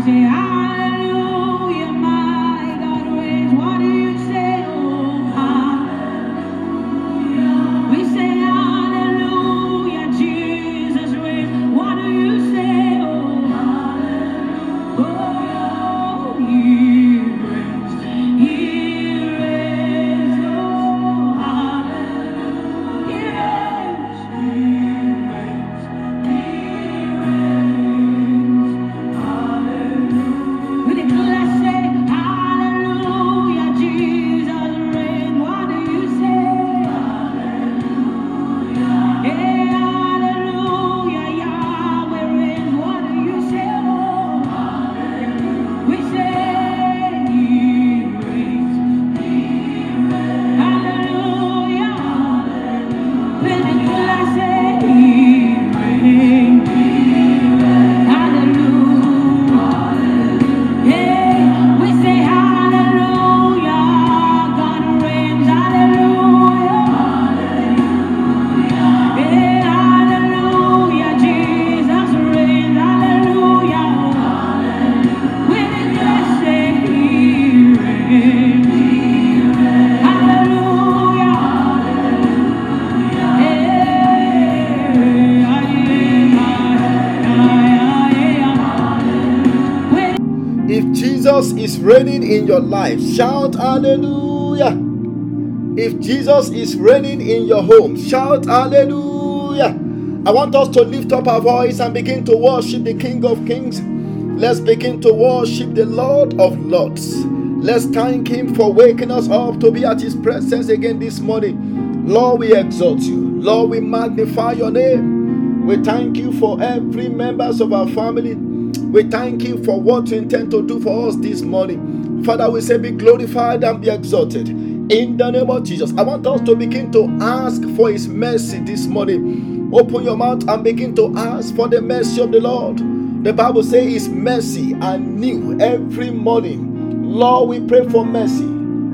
say hallelujah, Jesus is reigning in your life, shout hallelujah. If Jesus is reigning in your home, shout hallelujah. I want us to lift up our voice and begin to worship the King of Kings. Let's begin to worship the Lord of Lords. Let's thank Him for waking us up to be at His presence again this morning. Lord, we exalt you. Lord, we magnify your name. We thank you for every members of our family. We thank you for what you intend to do for us this morning. Father, we say be glorified and be exalted. In the name of Jesus, I want us to begin to ask for His mercy this morning. Open your mouth and begin to ask for the mercy of the Lord. The Bible says His mercy are new every morning. Lord, we pray for mercy.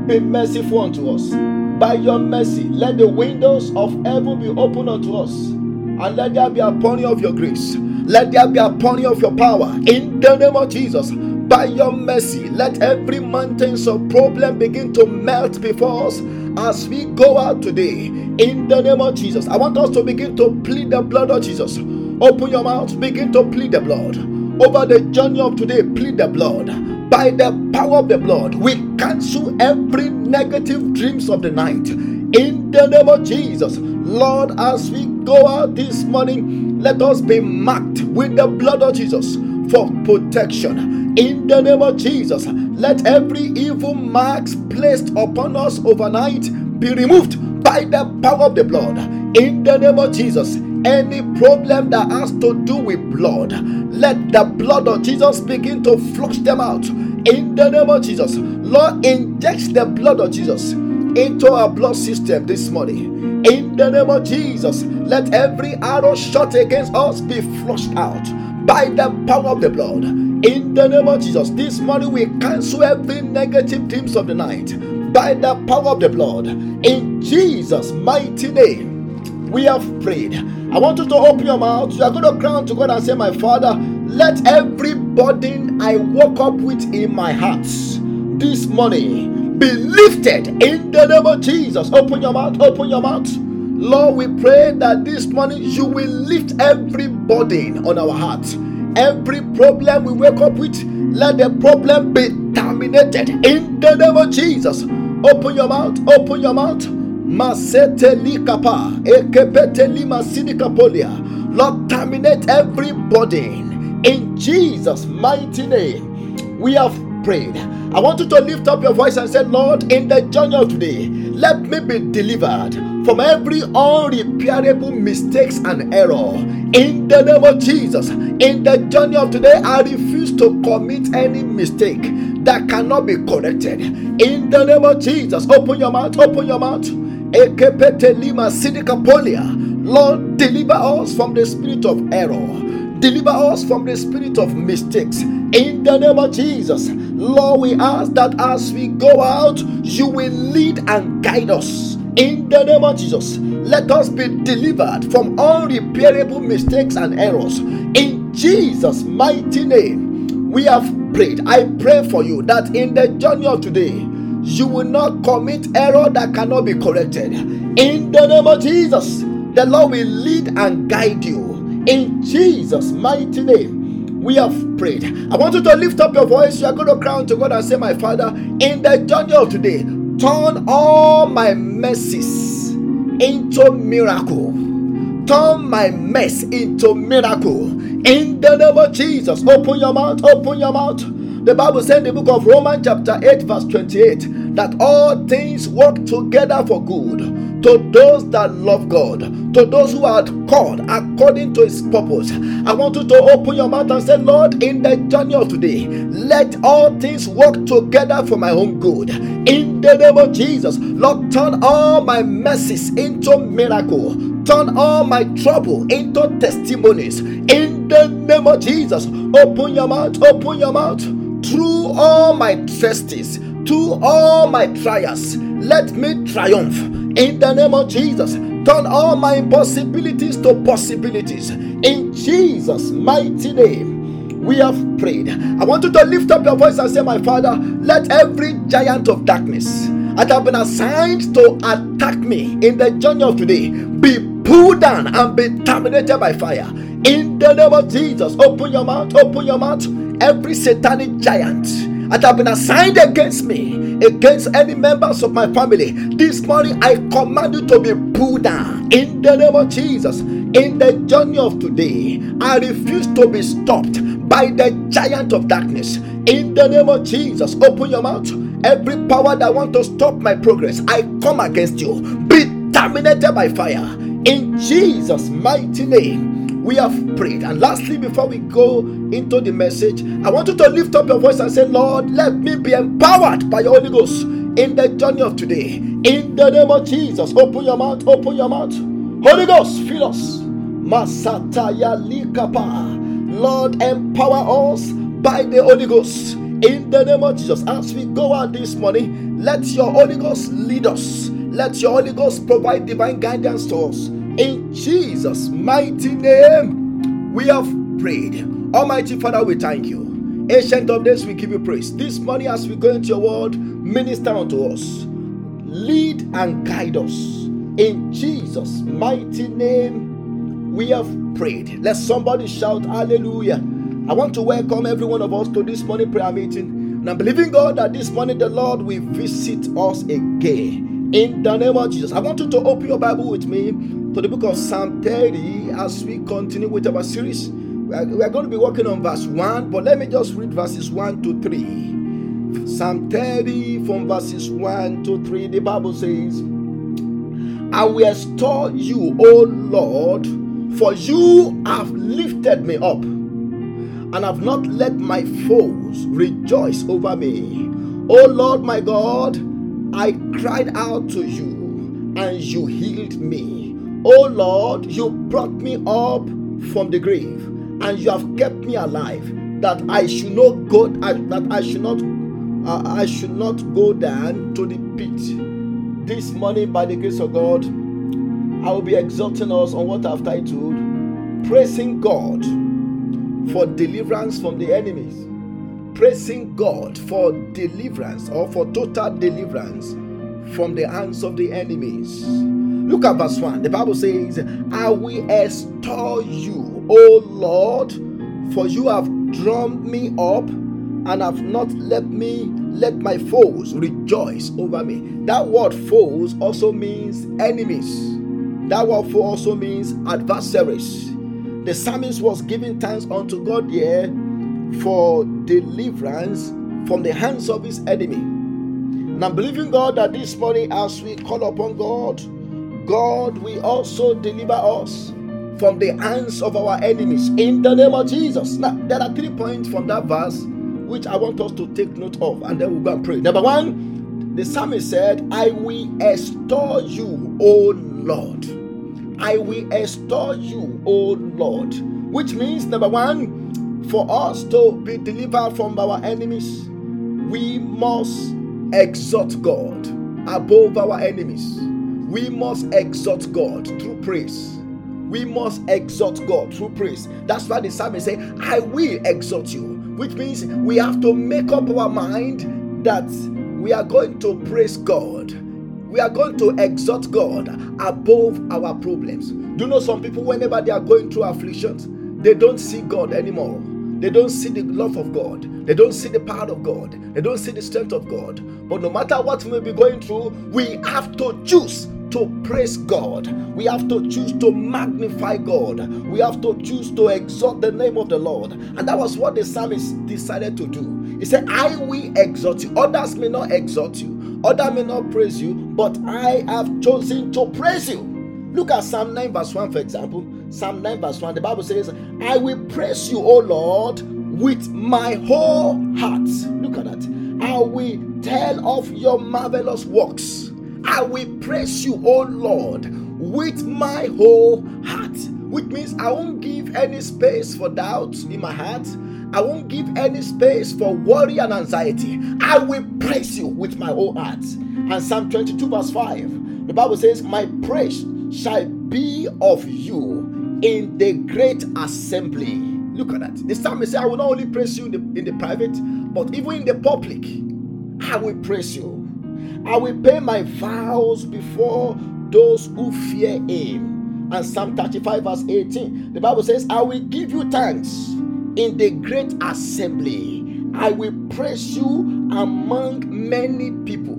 Be merciful unto us. By your mercy, let the windows of heaven be opened unto us and let there be a pouring of your grace. Let there be a pouring of your power in the name of Jesus. By your mercy, let every mountains of problem begin to melt before us as we go out today. In the name of Jesus, I want us to begin to plead the blood of Jesus. Open your mouth, begin to plead the blood over the journey of today. Plead the blood by the power of the blood. We cancel every negative dreams of the night in the name of Jesus. Lord, as we go out this morning, let us be marked with the blood of Jesus for protection. In the name of Jesus, let every evil marks placed upon us overnight be removed by the power of the blood. In the name of Jesus, any problem that has to do with blood, let the blood of Jesus begin to flush them out. In the name of Jesus, Lord, inject the blood of Jesus into our blood system this morning. In the name of Jesus, let every arrow shot against us be flushed out by the power of the blood. In the name of Jesus, this morning we cancel every negative dreams of the night by the power of the blood. In Jesus' mighty name, we have prayed. I want you to open your mouth. You are going to cry to God and say, My Father, let every burden I woke up with in my heart this morning be lifted in the name of Jesus. Open your mouth, open your mouth. Lord, we pray that this morning you will lift every burden on our hearts. Every problem we wake up with, let the problem be terminated in the name of Jesus. Open your mouth, open your mouth. Masete likapa, ekepete lima sinikapolia. Lord, terminate every burden in Jesus' mighty name. We have prayed. I want you to lift up your voice and say, Lord, in the journey of today, let me be delivered from every unrepairable mistakes and error. In the name of Jesus, in the journey of today, I refuse to commit any mistake that cannot be corrected. In the name of Jesus, open your mouth, open your mouth. Lord, deliver us from the spirit of error. Deliver us from the spirit of mistakes. In the name of Jesus, Lord, we ask that as we go out, you will lead and guide us. In the name of Jesus, let us be delivered from unrepairable mistakes and errors. In Jesus' mighty name, we have prayed. I pray for you that in the journey of today, you will not commit error that cannot be corrected. In the name of Jesus, the Lord will lead and guide you. In Jesus' mighty name, we have prayed. I want you to lift up your voice. You are going to cry to God and say, My Father, in the journey of today, turn all my messes into miracle. Turn my mess into miracle. In the name of Jesus, open your mouth, open your mouth. The Bible said in the book of Romans, chapter 8, verse 28, that all things work together for good to those that love God, to those who are called according to his purpose. I want you to open your mouth and say, Lord, in the journey of today, let all things work together for my own good. In the name of Jesus, Lord, turn all my messes into miracle. Turn all my trouble into testimonies. In the name of Jesus, open your mouth, open your mouth through all my tresties, through all my trials, let me triumph in the name of Jesus. Turn all my impossibilities to possibilities in Jesus' mighty name. We have prayed. I want you to lift up your voice and say, My Father, let every giant of darkness that have been assigned to attack me in the journey of today be pulled down and be terminated by fire. In the name of Jesus, open your mouth, open your mouth every satanic giant that have been assigned against me, against any members of my family, this morning I command you to be pulled down in the name of Jesus. In the journey of today, I refuse to be stopped by the giant of darkness. In the name of Jesus, open your mouth. Every power that want to stop my progress, I come against you. Be terminated by fire. In Jesus' mighty name we have prayed. And lastly, before we go into the message, I want you to lift up your voice and say, Lord, let me be empowered by your Holy Ghost in the journey of today. In the name of Jesus, open your mouth, open your mouth. Holy Ghost, fill us. Masataya likapa. Lord, empower us by the Holy Ghost. In the name of Jesus, as we go out this morning, let your Holy Ghost lead us. Let your Holy Ghost provide divine guidance to us. In Jesus' mighty name, we have prayed. Almighty Father, we thank you. Ancient of days, we give you praise. This morning, as we go into your word, minister unto us. Lead and guide us. In Jesus' mighty name, we have prayed. Let somebody shout hallelujah. I want to welcome every one of us to this morning prayer meeting. And I'm believing God that this morning the Lord will visit us again in the name of Jesus. I want you to open your Bible with me to the book of Psalm 30 as we continue with our series. We are, we are going to be working on verse 1, but let me just read verses 1 to 3. Psalm 30 from verses 1 to 3. The Bible says, I will restore you, O Lord, for you have lifted me up and have not let my foes rejoice over me. O Lord my God, I cried out to you and you healed me. Oh Lord, you brought me up from the grave and you have kept me alive that I should not go that I should not uh, I should not go down to the pit. This morning by the grace of God, I will be exalting us on what I've titled Praising God for deliverance from the enemies praising God for deliverance or for total deliverance from the hands of the enemies. Look at verse 1. The Bible says, I will extol you, O Lord, for you have drawn me up and have not let me let my foes rejoice over me. That word foes also means enemies. That word foe also means adversaries. The psalmist was giving thanks unto God here for deliverance from the hands of his enemy. And I'm believing God that this morning, as we call upon God, God will also deliver us from the hands of our enemies in the name of Jesus. Now, there are three points from that verse which I want us to take note of, and then we'll go and pray. Number one, the psalmist said, I will extol you, O Lord. I will extol you, O Lord. Which means, number one, for us to be delivered from our enemies, we must exalt God above our enemies. We must exalt God through praise. We must exalt God through praise. That's why the psalmist say, I will exalt you. which means we have to make up our mind that we are going to praise God. We are going to exalt God above our problems. Do you know some people, whenever they are going through afflictions, they don't see God anymore. They don't see the love of God. They don't see the power of God. They don't see the strength of God. But no matter what we may be going through, we have to choose to praise God. We have to choose to magnify God. We have to choose to exalt the name of the Lord. And that was what the psalmist decided to do. He said, I will exalt you. Others may not exalt you, others may not praise you, but I have chosen to praise you. Look at Psalm 9, verse 1, for example. Psalm 9, verse 1. The Bible says, I will praise you, O Lord, with my whole heart. Look at that. I will tell of your marvelous works. I will praise you, O Lord, with my whole heart. Which means I won't give any space for doubt in my heart. I won't give any space for worry and anxiety. I will praise you with my whole heart. And Psalm 22, verse 5, the Bible says, My praise shall be of you in the great assembly. Look at that. The psalmist said, I will not only praise you in the, in the private, but even in the public, I will praise you. I will pay my vows before those who fear him. And Psalm 35, verse 18, the Bible says, I will give you thanks in the great assembly. I will praise you among many people.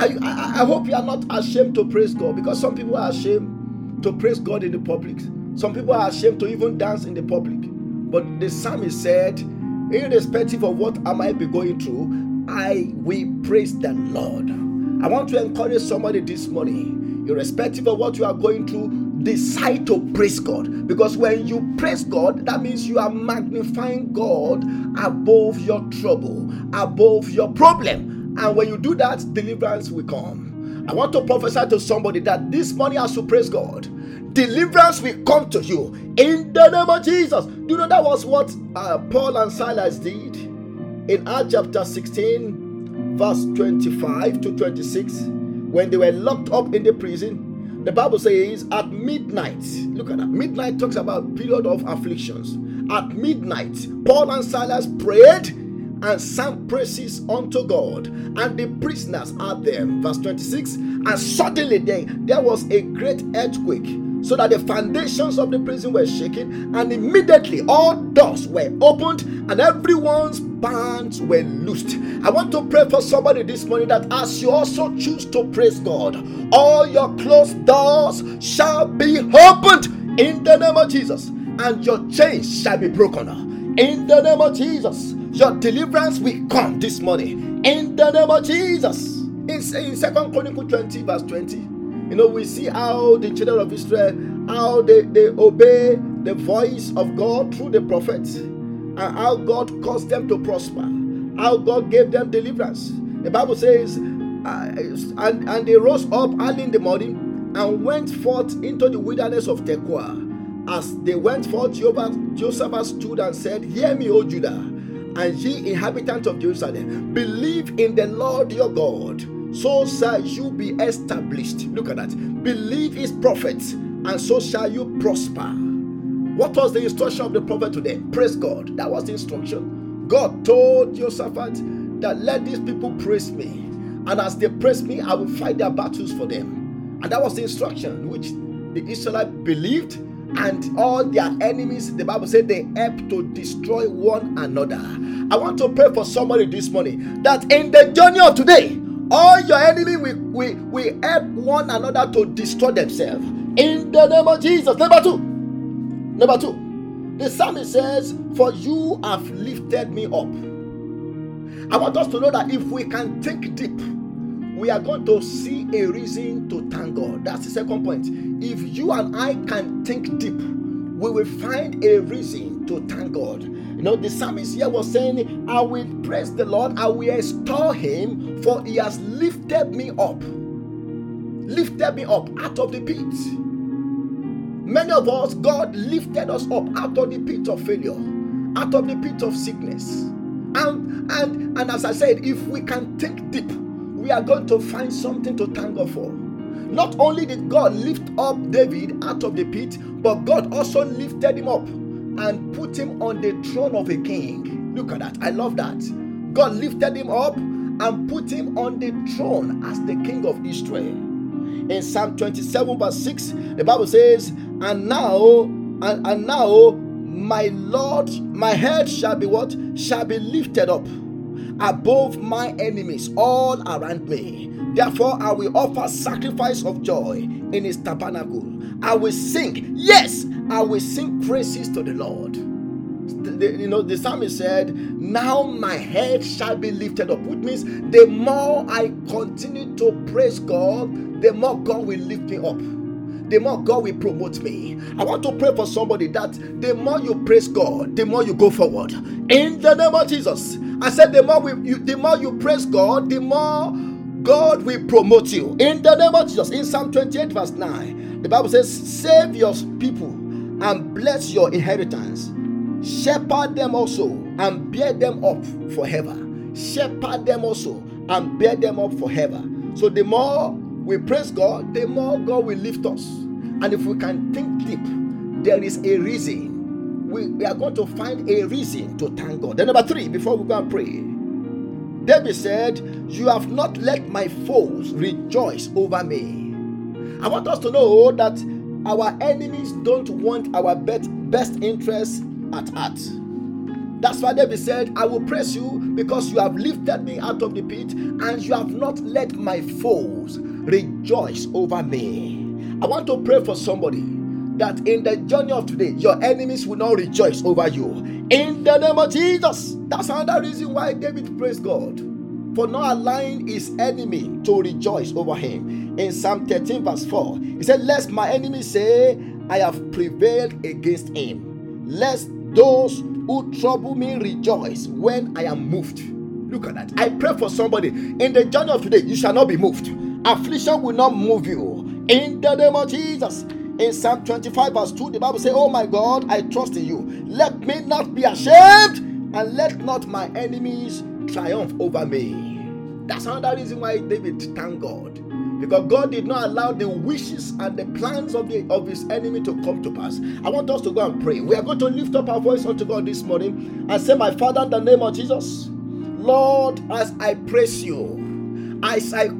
I, I, I hope you are not ashamed to praise God because some people are ashamed to praise God in the public. Some people are ashamed to even dance in the public. But the psalmist said, irrespective of what I might be going through, I will praise the Lord. I want to encourage somebody this morning, irrespective of what you are going through, decide to praise God. Because when you praise God, that means you are magnifying God above your trouble, above your problem. And when you do that, deliverance will come. I want to prophesy to somebody that this morning as you praise God, deliverance will come to you in the name of Jesus. Do you know that was what uh, Paul and Silas did? in Acts chapter 16, verse 25 to 26, when they were locked up in the prison, the Bible says at midnight, look at that, midnight talks about period of afflictions. At midnight, Paul and Silas prayed and sang praises unto God, and the prisoners are there. Verse 26, and suddenly there, there was a great earthquake so that the foundations of the prison were shaken, and immediately all doors were opened and everyone's bands were loosed. I want to pray for somebody this morning that as you also choose to praise God, all your closed doors shall be opened in the name of Jesus, and your chains shall be broken in the name of Jesus. Your deliverance will come this morning in the name of Jesus. In, in 2 Chronicles 20, verse 20. You know, we see how the children of Israel, how they, they obey the voice of God through the prophets, and how God caused them to prosper, how God gave them deliverance. The Bible says, uh, and, and they rose up early in the morning and went forth into the wilderness of Tekoa. As they went forth, Jehoshaphat stood and said, Hear me, O Judah, and ye inhabitants of Jerusalem, believe in the Lord your God so shall you be established. Look at that. Believe his prophets, and so shall you prosper. What was the instruction of the prophet today? Praise God. That was the instruction. God told Jehoshaphat that let these people praise me. And as they praise me, I will fight their battles for them. And that was the instruction which the Israelites believed, and all their enemies, the Bible said they helped to destroy one another. I want to pray for somebody this morning that in the journey of today, all your enemy will, will, will help one another to destroy themselves. In the name of Jesus. Number two. Number two. The psalmist says, For you have lifted me up. I want us to know that if we can think deep, we are going to see a reason to thank God. That's the second point. If you and I can think deep, we will find a reason to thank God. You know, the psalmist here was saying, I will praise the Lord, I will extol him, for he has lifted me up. Lifted me up out of the pit. Many of us, God lifted us up out of the pit of failure, out of the pit of sickness. And and and as I said, if we can think deep, we are going to find something to thank God for. Not only did God lift up David out of the pit, but God also lifted him up and put him on the throne of a king. Look at that. I love that. God lifted him up and put him on the throne as the king of Israel. In Psalm 27, verse 6, the Bible says, And now, and, and now my Lord, my head shall be what? Shall be lifted up above my enemies all around me. Therefore, I will offer sacrifice of joy in his tabernacle. I will sing, yes, I will sing praises to the Lord. The, you know, the psalmist said, Now my head shall be lifted up, which means the more I continue to praise God, the more God will lift me up the more God will promote me. I want to pray for somebody that the more you praise God, the more you go forward. In the name of Jesus. I said the more we, you, the more you praise God, the more God will promote you. In the name of Jesus. In Psalm 28, verse 9, the Bible says, Save your people and bless your inheritance. Shepherd them also and bear them up forever. Shepherd them also and bear them up forever. So the more we praise God, the more God will lift us. And if we can think deep, there is a reason. We, we are going to find a reason to thank God. Then, number three, before we go and pray, David said, You have not let my foes rejoice over me. I want us to know that our enemies don't want our best, best interests at heart. That's why David said, I will praise you because you have lifted me out of the pit and you have not let my foes rejoice over me. I want to pray for somebody that in the journey of today, your enemies will not rejoice over you. In the name of Jesus. That's another reason why David praised God for not allowing his enemy to rejoice over him. In Psalm 13, verse 4, he said, Lest my enemy say, I have prevailed against him. Lest those who trouble me rejoice when I am moved. Look at that. I pray for somebody in the journey of today, you shall not be moved. Affliction will not move you. In the name of Jesus. In Psalm 25, verse 2, the Bible says, Oh my God, I trust in you. Let me not be ashamed, and let not my enemies triumph over me. That's another reason why David thanked God. Because God did not allow the wishes and the plans of, the, of his enemy to come to pass. I want us to go and pray. We are going to lift up our voice unto God this morning and say, My Father, in the name of Jesus, Lord, as I praise you, as I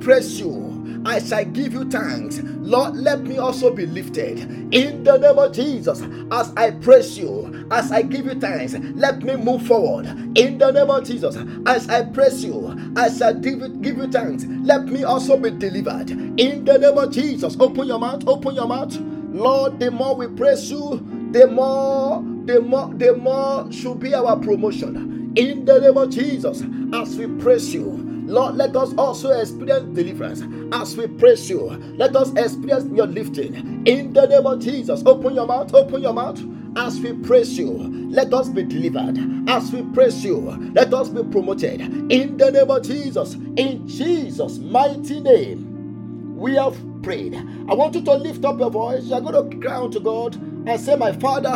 praise you. I shall give you thanks. Lord, let me also be lifted in the name of Jesus. As I praise you, as I give you thanks, let me move forward in the name of Jesus. As I praise you, as I give you, give you thanks. Let me also be delivered in the name of Jesus. Open your mouth, open your mouth. Lord, the more we praise you, the more, the more, the more should be our promotion in the name of Jesus. As we praise you, Lord, let us also experience deliverance as we praise you. Let us experience your lifting in the name of Jesus. Open your mouth, open your mouth as we praise you. Let us be delivered as we praise you. Let us be promoted in the name of Jesus. In Jesus' mighty name, we have prayed. I want you to lift up your voice. You're going to cry out to God and say, My Father,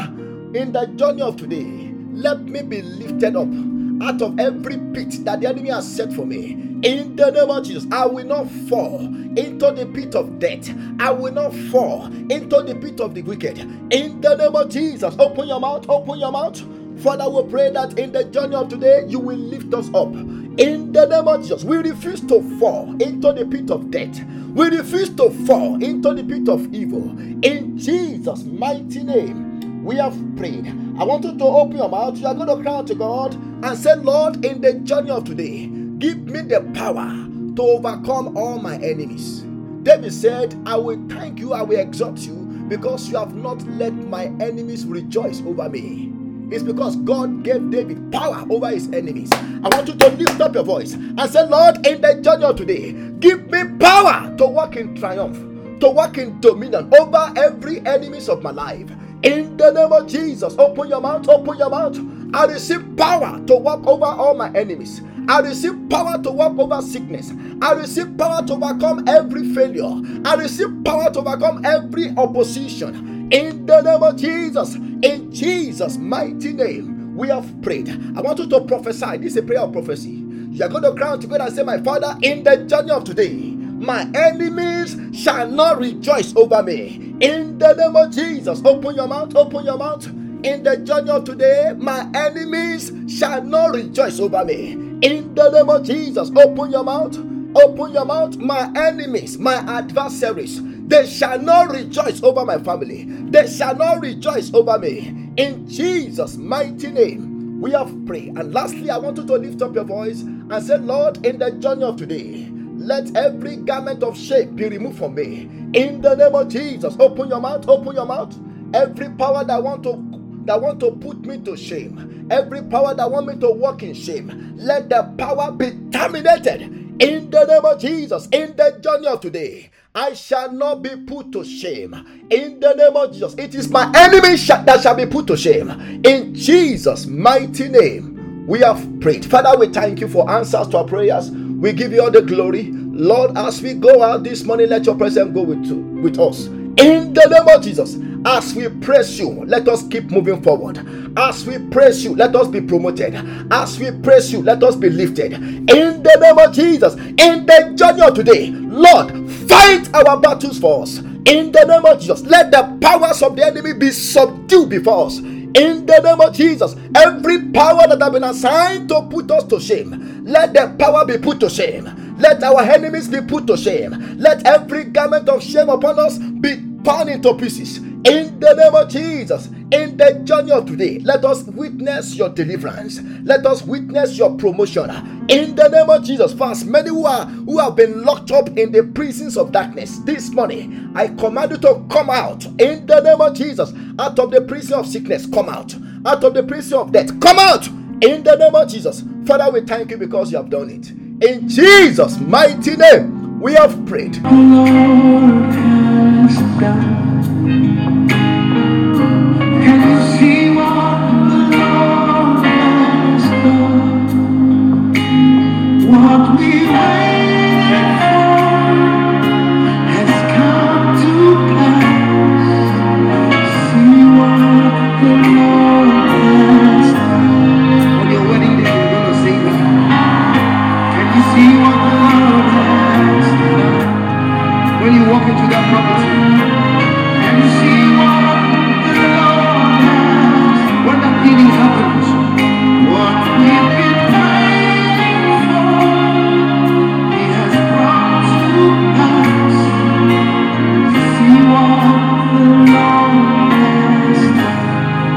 in the journey of today, let me be lifted up out of every pit that the enemy has set for me. In the name of Jesus, I will not fall into the pit of death. I will not fall into the pit of the wicked. In the name of Jesus, open your mouth, open your mouth. Father, we pray that in the journey of today, you will lift us up. In the name of Jesus, we refuse to fall into the pit of death. We refuse to fall into the pit of evil. In Jesus' mighty name, we have prayed. I want you to open your mouth. You are going to cry out to God and say, Lord, in the journey of today, give me the power to overcome all my enemies. David said, I will thank you, I will exhort you, because you have not let my enemies rejoice over me. It's because God gave David power over his enemies. I want you to lift up your voice and say, Lord, in the journey of today, give me power to walk in triumph, to walk in dominion over every enemies of my life. In the name of Jesus, open your mouth, open your mouth. I receive power to walk over all my enemies. I receive power to walk over sickness. I receive power to overcome every failure. I receive power to overcome every opposition. In the name of Jesus, in Jesus' mighty name, we have prayed. I want you to prophesy. This is a prayer of prophecy. You are going to cry to God and say, My Father, in the journey of today, my enemies shall not rejoice over me. In the name of Jesus, open your mouth, open your mouth. in the journey of today, my enemies shall not rejoice over me. In the name of Jesus, open your mouth. Open your mouth. My enemies, my adversaries, they shall not rejoice over my family. They shall not rejoice over me. In Jesus' mighty name, we have prayed. And lastly, I want you to lift up your voice and say, Lord, in the journey of today, let every garment of shame be removed from me. In the name of Jesus, open your mouth, open your mouth. Every power that want to that want to put me to shame, every power that want me to walk in shame, let the power be terminated in the name of Jesus. In the journey of today, I shall not be put to shame. In the name of Jesus, it is my enemy that shall be put to shame. In Jesus' mighty name, we have prayed. Father, we thank you for answers to our prayers. We give you all the glory. Lord, as we go out this morning, let your presence go with, with us. In the name of Jesus, as we praise you, let us keep moving forward. As we praise you, let us be promoted. As we praise you, let us be lifted. In the name of Jesus, in the journey of today, Lord, fight our battles for us. In the name of Jesus, let the powers of the enemy be subdued before us. In the name of Jesus, every power that have been assigned to put us to shame, let the power be put to shame. Let our enemies be put to shame. Let every garment of shame upon us be torn into pieces. In the name of Jesus, in the journey of today, let us witness your deliverance. Let us witness your promotion. In the name of Jesus, for as many who are who have been locked up in the prisons of darkness this morning, I command you to come out. In the name of Jesus, out of the prison of sickness, come out. Out of the prison of death, come out. In the name of Jesus, Father, we thank you because you have done it. In Jesus' mighty name, we have prayed down. Can